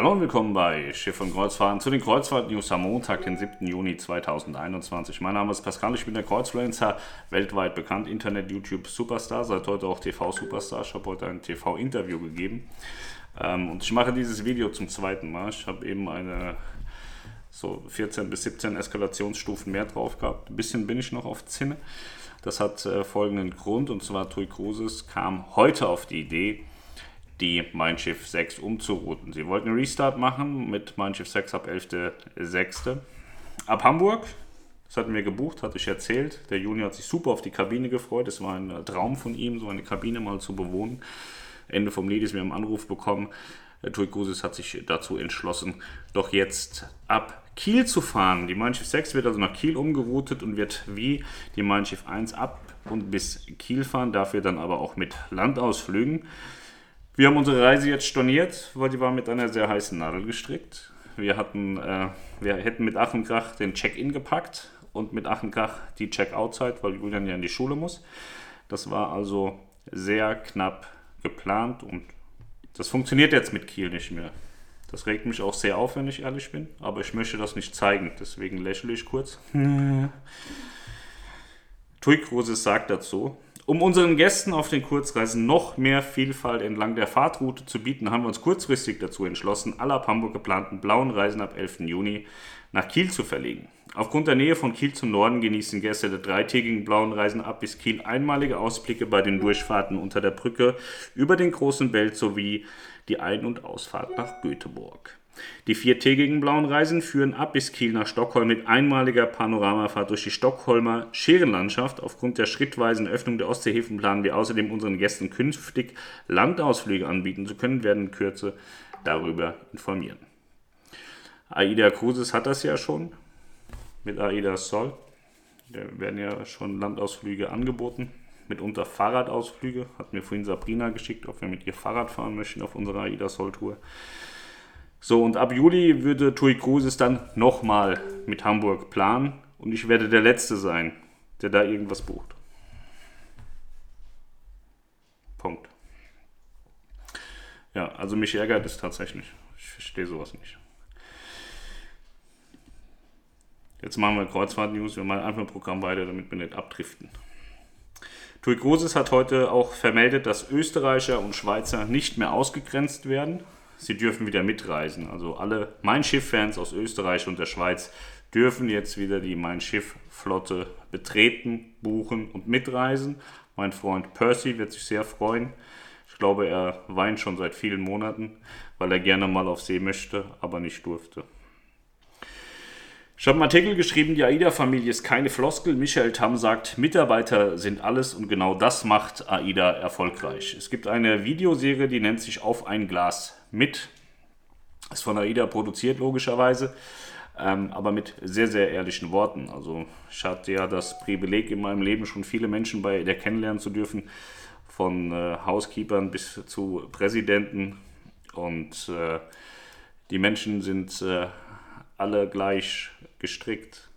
Hallo und willkommen bei Schiff und Kreuzfahrten zu den Kreuzfahrt-News am Montag, den 7. Juni 2021. Mein Name ist Pascal, ich bin der Kreuzfluencer, weltweit bekannt, Internet, YouTube, Superstar, seit heute auch TV-Superstar. Ich habe heute ein TV-Interview gegeben ähm, und ich mache dieses Video zum zweiten Mal. Ich habe eben eine so 14 bis 17 Eskalationsstufen mehr drauf gehabt. Ein bisschen bin ich noch auf Zinne. Das hat äh, folgenden Grund und zwar Tui Cruises kam heute auf die Idee, die Mein Schiff 6 umzurouten. Sie wollten einen Restart machen mit Mein Schiff 6 ab 11.06. Ab Hamburg, das hatten wir gebucht, hatte ich erzählt. Der Juni hat sich super auf die Kabine gefreut. Es war ein Traum von ihm, so eine Kabine mal zu bewohnen. Ende vom Lied ist mir einen Anruf bekommen. Tui Cruises hat sich dazu entschlossen, doch jetzt ab Kiel zu fahren. Die Mein Schiff 6 wird also nach Kiel umgeroutet und wird wie die Mein Schiff 1 ab und bis Kiel fahren, dafür dann aber auch mit Landausflügen. Wir haben unsere Reise jetzt storniert, weil die war mit einer sehr heißen Nadel gestrickt. Wir, hatten, äh, wir hätten mit Ach und Krach den Check-in gepackt und mit Ach und Krach die Check-out-Zeit, weil Julian ja in die Schule muss. Das war also sehr knapp geplant und das funktioniert jetzt mit Kiel nicht mehr. Das regt mich auch sehr auf, wenn ich ehrlich bin, aber ich möchte das nicht zeigen, deswegen lächle ich kurz. Tui Cruises sagt dazu, um unseren Gästen auf den Kurzreisen noch mehr Vielfalt entlang der Fahrtroute zu bieten, haben wir uns kurzfristig dazu entschlossen, alle ab Hamburg geplanten blauen Reisen ab 11. Juni nach Kiel zu verlegen. Aufgrund der Nähe von Kiel zum Norden genießen Gäste der dreitägigen blauen Reisen ab bis Kiel einmalige Ausblicke bei den Durchfahrten unter der Brücke über den großen Belt sowie die Ein- und Ausfahrt nach Göteborg. Die viertägigen blauen Reisen führen ab bis Kiel nach Stockholm mit einmaliger Panoramafahrt durch die Stockholmer Scherenlandschaft. Aufgrund der schrittweisen Öffnung der Ostseehäfen planen wir außerdem unseren Gästen künftig Landausflüge anbieten zu können, werden in Kürze darüber informieren. AIDA Cruises hat das ja schon mit AIDA Sol. Da werden ja schon Landausflüge angeboten, mitunter Fahrradausflüge. Hat mir vorhin Sabrina geschickt, ob wir mit ihr Fahrrad fahren möchten auf unserer AIDA Sol Tour. So, und ab Juli würde TUI Cruises dann nochmal mit Hamburg planen und ich werde der Letzte sein, der da irgendwas bucht. Punkt. Ja, also mich ärgert es tatsächlich. Ich verstehe sowas nicht. Jetzt machen wir Kreuzfahrt-News. Wir machen einfach ein Programm weiter, damit wir nicht abdriften. TUI Cruises hat heute auch vermeldet, dass Österreicher und Schweizer nicht mehr ausgegrenzt werden sie dürfen wieder mitreisen. Also alle Mein Schiff-Fans aus Österreich und der Schweiz dürfen jetzt wieder die Mein Schiff-Flotte betreten, buchen und mitreisen. Mein Freund Percy wird sich sehr freuen. Ich glaube, er weint schon seit vielen Monaten, weil er gerne mal auf See möchte, aber nicht durfte. Ich habe einen Artikel geschrieben, die AIDA-Familie ist keine Floskel. Michael Tam sagt, Mitarbeiter sind alles und genau das macht AIDA erfolgreich. Es gibt eine Videoserie, die nennt sich Auf ein Glas mit. Ist von AIDA produziert, logischerweise, ähm, aber mit sehr, sehr ehrlichen Worten. Also ich hatte ja das Privileg in meinem Leben schon viele Menschen bei der kennenlernen zu dürfen, von äh, Housekeepern bis zu Präsidenten. Und äh, die Menschen sind äh, alle gleich gestrickt.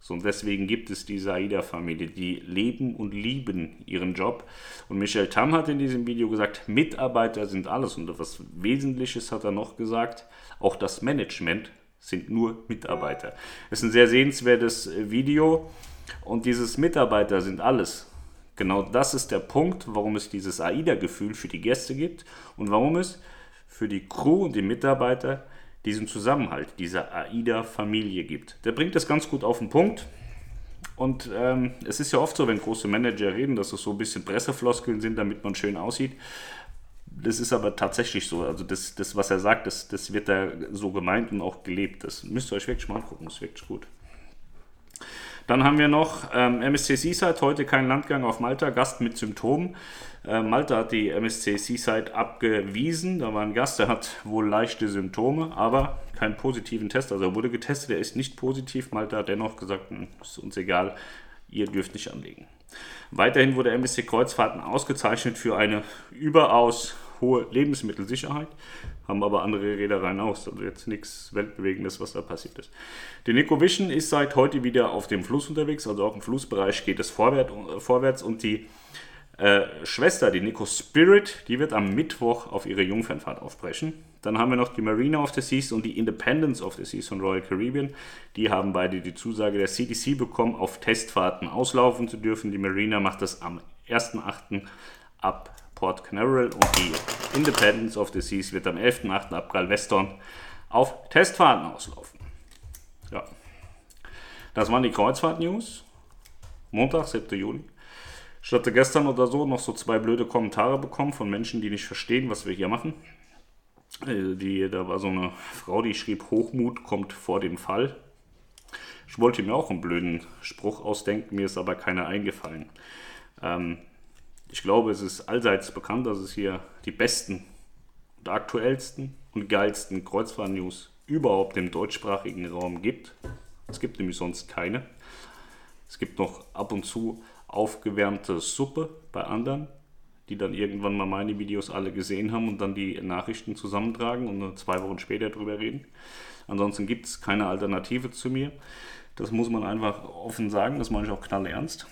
So, und deswegen gibt es diese AIDA-Familie, die leben und lieben ihren Job. Und Michel Tam hat in diesem Video gesagt, Mitarbeiter sind alles. Und etwas Wesentliches hat er noch gesagt, auch das Management sind nur Mitarbeiter. Es ist ein sehr sehenswertes Video und dieses Mitarbeiter sind alles. Genau das ist der Punkt, warum es dieses AIDA-Gefühl für die Gäste gibt und warum es für die Crew und die Mitarbeiter diesen Zusammenhalt dieser AIDA-Familie gibt. Der bringt das ganz gut auf den Punkt. Und ähm, es ist ja oft so, wenn große Manager reden, dass es so ein bisschen Pressefloskeln sind, damit man schön aussieht. Das ist aber tatsächlich so. Also das, das was er sagt, das, das wird da so gemeint und auch gelebt. Das müsst ihr euch wirklich mal angucken, das ist wirklich gut. Dann haben wir noch ähm, MSC Seaside, heute kein Landgang auf Malta, Gast mit Symptomen. Äh, Malta hat die MSC Seaside abgewiesen. Da war ein Gast, der hat wohl leichte Symptome, aber keinen positiven Test. Also er wurde getestet, er ist nicht positiv. Malta hat dennoch gesagt, hm, ist uns egal, ihr dürft nicht anlegen. Weiterhin wurde MSC Kreuzfahrten ausgezeichnet für eine überaus hohe Lebensmittelsicherheit, haben aber andere Reedereien auch. Also jetzt nichts Weltbewegendes, was da passiert ist. Die Nico Vision ist seit heute wieder auf dem Fluss unterwegs, also auch im Flussbereich geht es vorwärts und die Äh, Schwester, die Nico Spirit, die wird am Mittwoch auf ihre Jungfernfahrt aufbrechen. Dann haben wir noch die Marina of the Seas und die Independence of the Seas von Royal Caribbean. Die haben beide die Zusage der CDC bekommen, auf Testfahrten auslaufen zu dürfen. Die Marina macht das am 1.8. ab Port Canaveral und die Independence of the Seas wird am 11.8. ab Galveston auf Testfahrten auslaufen. Ja. Das waren die Kreuzfahrt-News. Montag, 7. Juli. Ich hatte gestern oder so noch so zwei blöde Kommentare bekommen von Menschen, die nicht verstehen, was wir hier machen. Äh, die, da war so eine Frau, die schrieb, Hochmut kommt vor dem Fall. Ich wollte mir auch einen blöden Spruch ausdenken, mir ist aber keiner eingefallen. Ähm, ich glaube, es ist allseits bekannt, dass es hier die besten und aktuellsten und geilsten Kreuzfahrt-News überhaupt im deutschsprachigen Raum gibt. Es gibt nämlich sonst keine. Es gibt noch ab und zu aufgewärmte Suppe bei anderen, die dann irgendwann mal meine Videos alle gesehen haben und dann die Nachrichten zusammentragen und zwei Wochen später drüber reden. Ansonsten gibt es keine Alternative zu mir. Das muss man einfach offen sagen, das meine ich auch knallernst.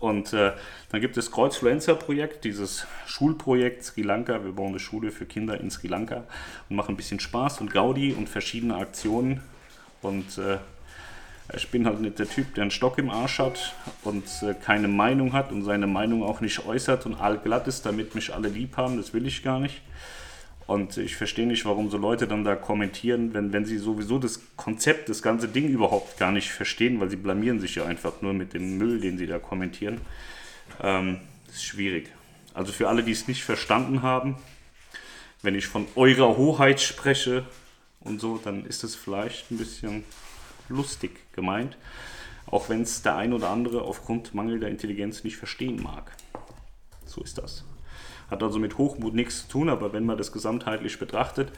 Und äh, dann gibt es Kreuzfluencer-Projekt, dieses Schulprojekt Sri Lanka. Wir bauen eine Schule für Kinder in Sri Lanka und machen ein bisschen Spaß und Gaudi und verschiedene Aktionen. Und äh, ich bin halt nicht der Typ, der einen Stock im Arsch hat und äh, keine Meinung hat und seine Meinung auch nicht äußert und allglatt ist, damit mich alle lieb haben. Das will ich gar nicht. Und ich verstehe nicht, warum so Leute dann da kommentieren, wenn, wenn sie sowieso das Konzept, das ganze Ding überhaupt gar nicht verstehen, weil sie blamieren sich ja einfach nur mit dem Müll, den sie da kommentieren. Ähm, ist schwierig. Also für alle, die es nicht verstanden haben, wenn ich von eurer Hoheit spreche und so, dann ist es vielleicht ein bisschen lustig gemeint. Auch wenn es der ein oder andere aufgrund mangelnder Intelligenz nicht verstehen mag. So ist das. Hat also mit Hochmut nichts zu tun, aber wenn man das gesamtheitlich betrachtet,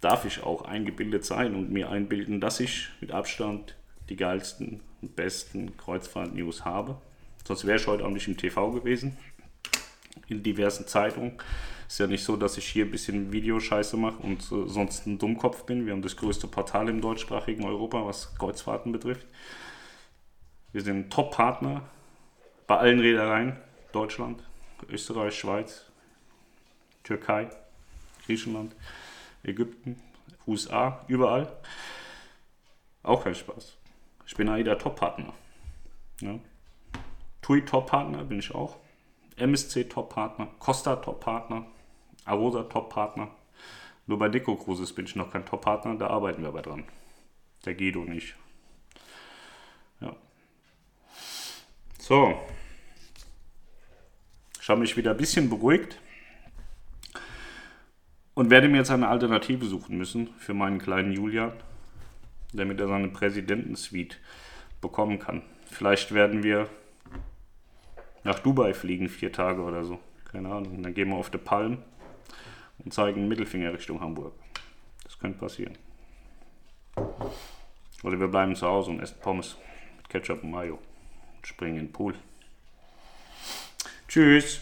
darf ich auch eingebildet sein und mir einbilden, dass ich mit Abstand die geilsten und besten Kreuzfahrt-News habe. Sonst wäre ich heute auch nicht im TV gewesen, in diversen Zeitungen. Ist ja nicht so, dass ich hier ein bisschen Videoscheiße mache und äh, sonst ein Dummkopf bin. Wir haben das größte Portal im deutschsprachigen Europa, was Kreuzfahrten betrifft. Wir sind Top-Partner bei allen Reedereien. Deutschland, Österreich, Schweiz, Türkei, Griechenland, Ägypten, USA, überall. Auch kein Spaß. Ich bin AIDA Top-Partner. Ja. TUI Top-Partner bin ich auch. MSC Top-Partner, Costa Top-Partner, Arosa Top-Partner. Nur bei Deco Cruises bin ich noch kein Top-Partner, da arbeiten wir aber dran. Der Guido nicht. Ja. So, habe mich wieder ein bisschen beruhigt und werde mir jetzt eine Alternative suchen müssen für meinen kleinen Julian, damit er seine Präsidentensuite bekommen kann. Vielleicht werden wir nach Dubai fliegen, vier Tage oder so. Keine Ahnung. Dann gehen wir auf die Palm und zeigen Mittelfinger Richtung Hamburg. Das könnte passieren. Oder wir bleiben zu Hause und essen Pommes mit Ketchup und Mayo und springen in den Pool. Tschüss.